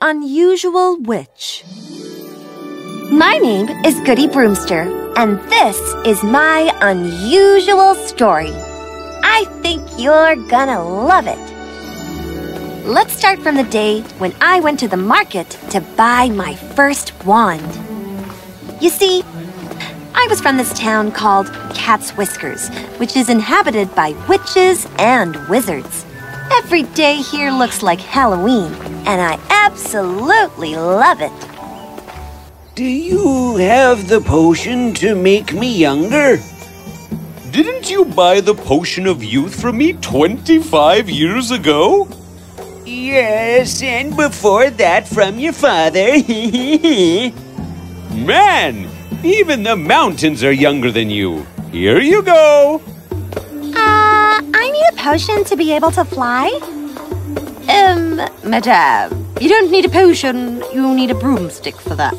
Unusual Witch. My name is Goody Broomster, and this is my unusual story. I think you're gonna love it. Let's start from the day when I went to the market to buy my first wand. You see, I was from this town called Cat's Whiskers, which is inhabited by witches and wizards. Every day here looks like Halloween, and I absolutely love it. Do you have the potion to make me younger? Didn't you buy the potion of youth from me 25 years ago? Yes, and before that from your father. Man, even the mountains are younger than you. Here you go. I need a potion to be able to fly. Um, madame, you don't need a potion, you need a broomstick for that.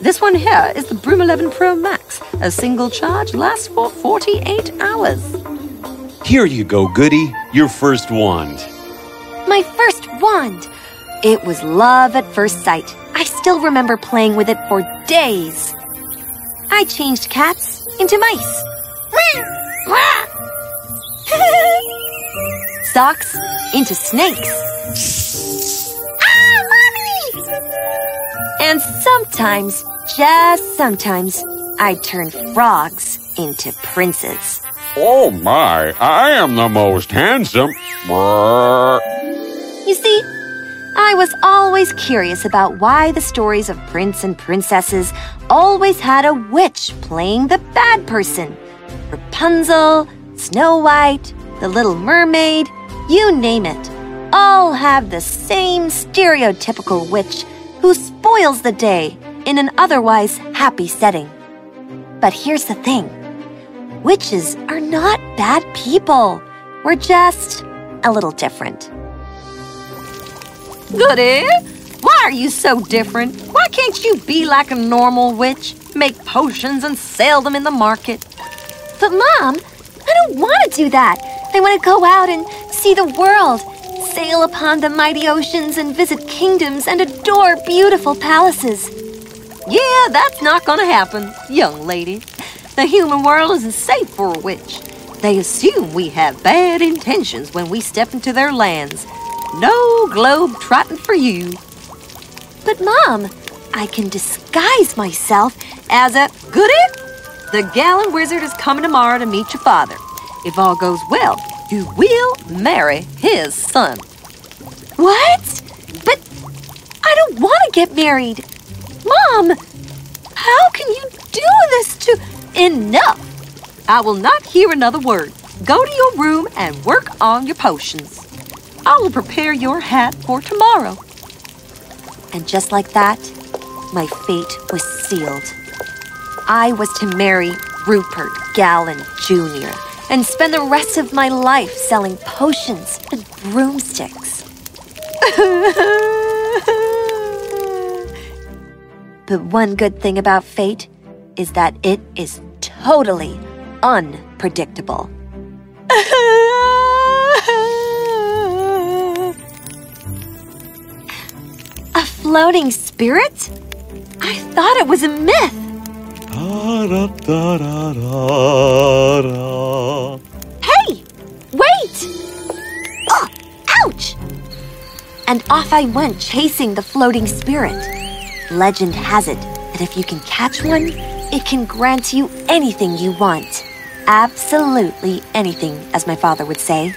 This one here is the Broom 11 Pro Max. A single charge lasts for 48 hours. Here you go, Goody. Your first wand. My first wand. It was love at first sight. I still remember playing with it for days. I changed cats into mice. Socks into snakes. Ah, mommy! And sometimes, just sometimes, I'd turn frogs into princes. Oh my, I am the most handsome. Brrr. You see, I was always curious about why the stories of prince and princesses always had a witch playing the bad person. Rapunzel, Snow White, the Little Mermaid, you name it, all have the same stereotypical witch who spoils the day in an otherwise happy setting. But here's the thing witches are not bad people. We're just a little different. Goody, why are you so different? Why can't you be like a normal witch? Make potions and sell them in the market. But, Mom, I don't want to do that. I want to go out and see the world, sail upon the mighty oceans and visit kingdoms and adore beautiful palaces. Yeah, that's not to happen, young lady. The human world isn't safe for a witch. They assume we have bad intentions when we step into their lands. No globe trotting for you. But, Mom, I can disguise myself as a goody. The Gallon Wizard is coming tomorrow to meet your father. If all goes well, you will marry his son. What? But I don't want to get married. Mom, how can you do this to. Enough! I will not hear another word. Go to your room and work on your potions. I will prepare your hat for tomorrow. And just like that, my fate was sealed. I was to marry Rupert Gallon Jr. and spend the rest of my life selling potions and broomsticks. but one good thing about fate is that it is totally unpredictable. A floating spirit? I thought it was a myth. Hey! Wait! Oh, ouch! And off I went chasing the floating spirit. Legend has it that if you can catch one, it can grant you anything you want. Absolutely anything, as my father would say.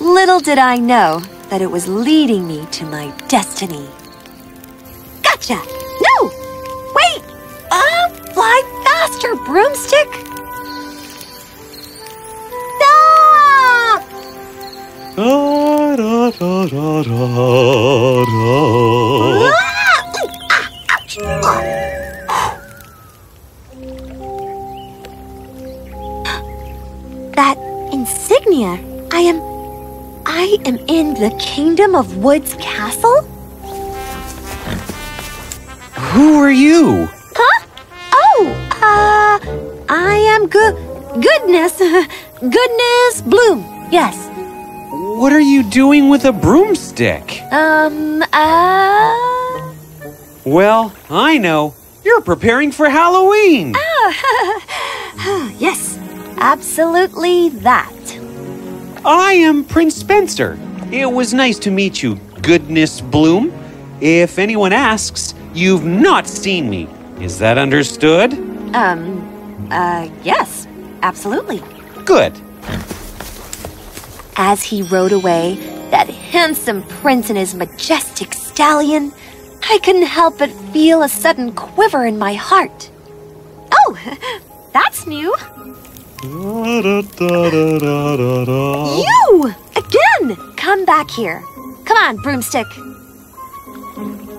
Little did I know that it was leading me to my destiny. Gotcha! Faster, broomstick! Stop! Ah! Ah, ouch! Ah. That insignia, I am. I am in the Kingdom of Woods Castle? Who are you? Huh? Oh, I am good. Goodness. Goodness Bloom. Yes. What are you doing with a broomstick? Um, uh. Well, I know. You're preparing for Halloween. Yes, absolutely that. I am Prince Spencer. It was nice to meet you, Goodness Bloom. If anyone asks, you've not seen me. Is that understood? Um, uh, yes, absolutely. Good. As he rode away, that handsome prince and his majestic stallion, I couldn't help but feel a sudden quiver in my heart. Oh, that's new. You! Again! Come back here. Come on, broomstick.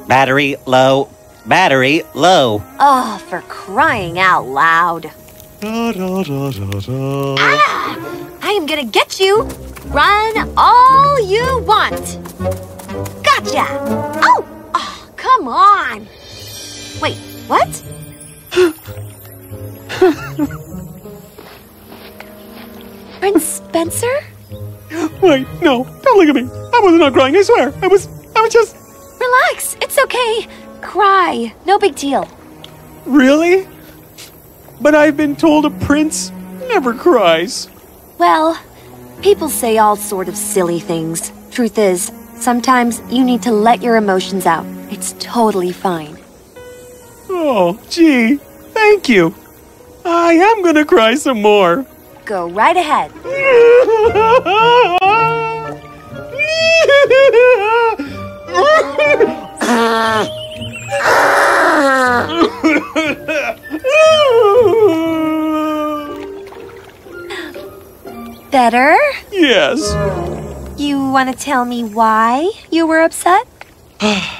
Battery low. Battery low. Oh, for crying out loud. Ah! I am gonna get you. Run all you want. Gotcha. Oh, oh come on. Wait, what? Prince Spencer? Wait, no, don't look at me. I was not crying, I swear. I was, I was just. Relax, it's okay. Cry, no big deal. Really? But I've been told a prince never cries. Well, people say all sort of silly things. Truth is, sometimes you need to let your emotions out. It's totally fine. Oh, gee, thank you. I am gonna cry some more. Go right ahead. Better? yes. You want to tell me why you were upset?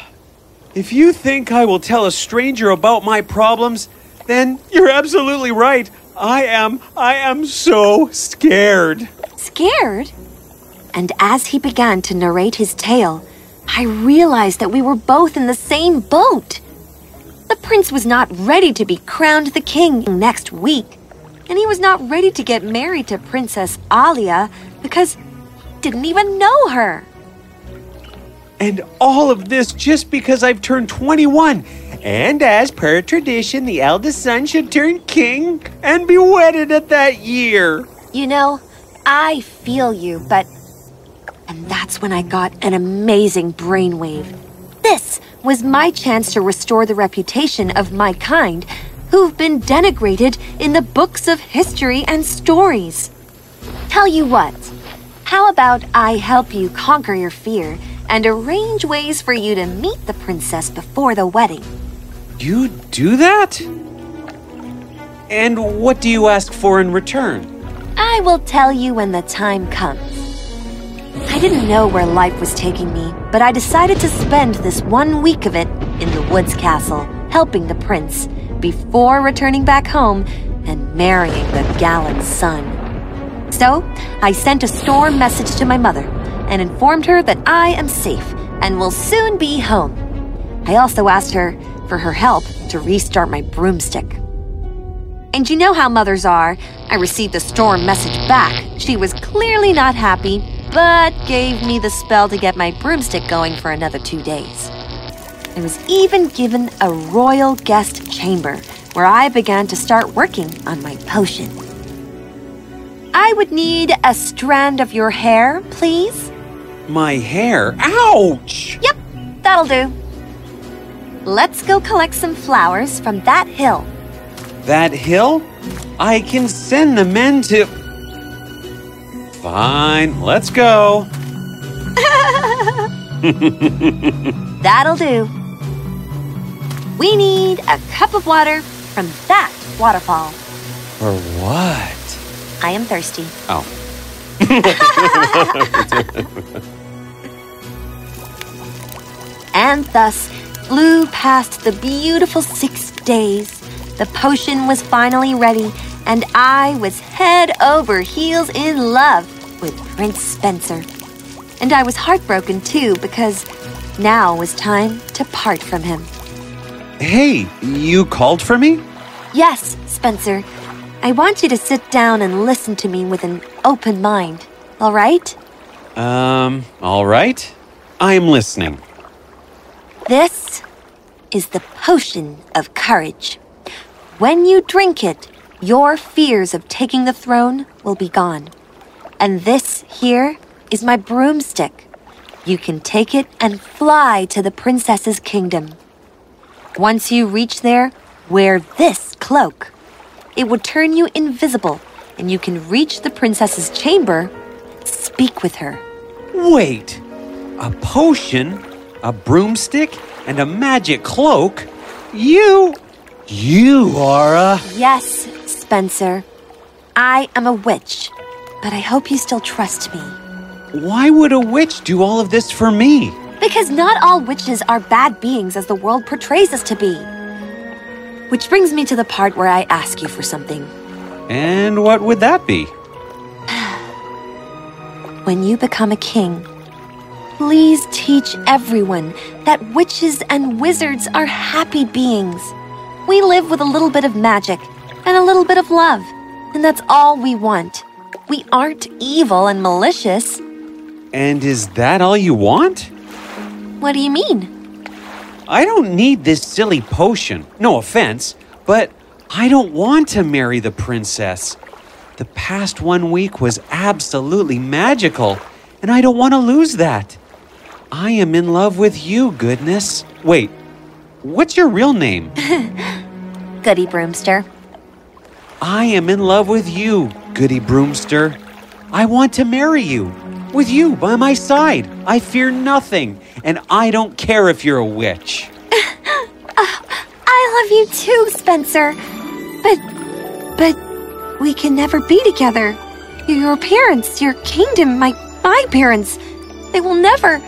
If you think I will tell a stranger about my problems, then you're absolutely right. I am, I am so scared. Scared? And as he began to narrate his tale, I realized that we were both in the same boat. The prince was not ready to be crowned the king next week, and he was not ready to get married to Princess Alia because he didn't even know her. And all of this just because I've turned 21. And as per tradition, the eldest son should turn king and be wedded at that year. You know, I feel you, but. And that's when I got an amazing brainwave. This was my chance to restore the reputation of my kind, who've been denigrated in the books of history and stories. Tell you what, how about I help you conquer your fear and arrange ways for you to meet the princess before the wedding? You do that? And what do you ask for in return? I will tell you when the time comes. I didn't know where life was taking me, but I decided to spend this one week of it in the Woods Castle, helping the prince, before returning back home and marrying the gallant son. So, I sent a storm message to my mother and informed her that I am safe and will soon be home. I also asked her for her help to restart my broomstick. And you know how mothers are. I received the storm message back. She was clearly not happy, but gave me the spell to get my broomstick going for another two days. I was even given a royal guest chamber where I began to start working on my potion. I would need a strand of your hair, please. My hair? Ouch! Yep, that'll do. Let's go collect some flowers from that hill. That hill? I can send the men to. Fine, let's go. That'll do. We need a cup of water from that waterfall. For what? I am thirsty. Oh. And thus flew past the beautiful six days. The potion was finally ready, and I was head over heels in love with Prince Spencer. And I was heartbroken too because now was time to part from him. Hey, you called for me? Yes, Spencer. I want you to sit down and listen to me with an open mind, all right? Um, all right. I'm listening. This is the potion of courage. When you drink it, your fears of taking the throne will be gone. And this here is my broomstick. You can take it and fly to the princess's kingdom. Once you reach there, wear this cloak. It will turn you invisible, and you can reach the princess's chamber, speak with her. Wait! A potion, a broomstick, and a magic cloak? You. You are a. Yes, Spencer. I am a witch, but I hope you still trust me. Why would a witch do all of this for me? Because not all witches are bad beings as the world portrays us to be. Which brings me to the part where I ask you for something. And what would that be? When you become a king, please teach everyone that witches and wizards are happy beings. We live with a little bit of magic and a little bit of love, and that's all we want. We aren't evil and malicious. And is that all you want? What do you mean? I don't need this silly potion. No offense, but I don't want to marry the princess. The past one week was absolutely magical, and I don't want to lose that. I am in love with you, goodness. Wait, what's your real name? Goody Broomster. I am in love with you, Goody Broomster. I want to marry you. With you by my side. I fear nothing, and I don't care if you're a witch. I love you too, Spencer. But, but we can never be together. Your parents, your kingdom, my, my parents, they will never.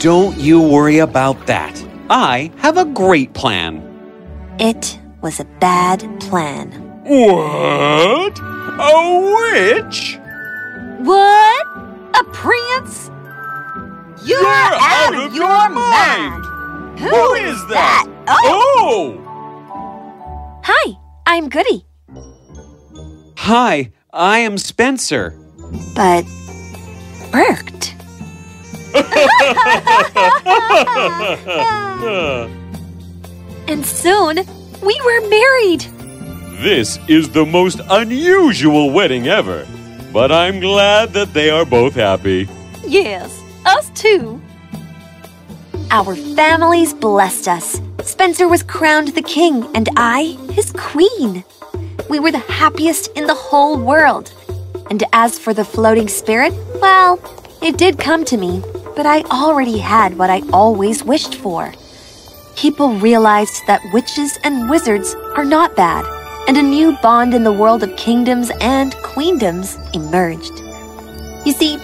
Don't you worry about that. I have a great plan. It was a bad plan. What? A witch? What? A prince? You're, out, of, your mind. Who is that? Oh. Oh! Hi, I'm Goody. Hi, I am Spencer. But Burked. And soon we were married. This is the most unusual wedding ever, but I'm glad that they are both happy. Yes, us too. Our families blessed us. Spencer was crowned the king, and I, his queen. We were the happiest in the whole world. And as for the floating spirit, well, it did come to me, but I already had what I always wished for. People realized that witches and wizards are not bad, and a new bond in the world of kingdoms and queendoms emerged. You see,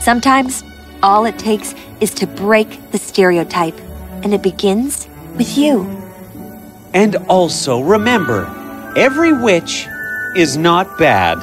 sometimes all it takes is to break the stereotype, and it begins with you. And also remember, every witch is not bad.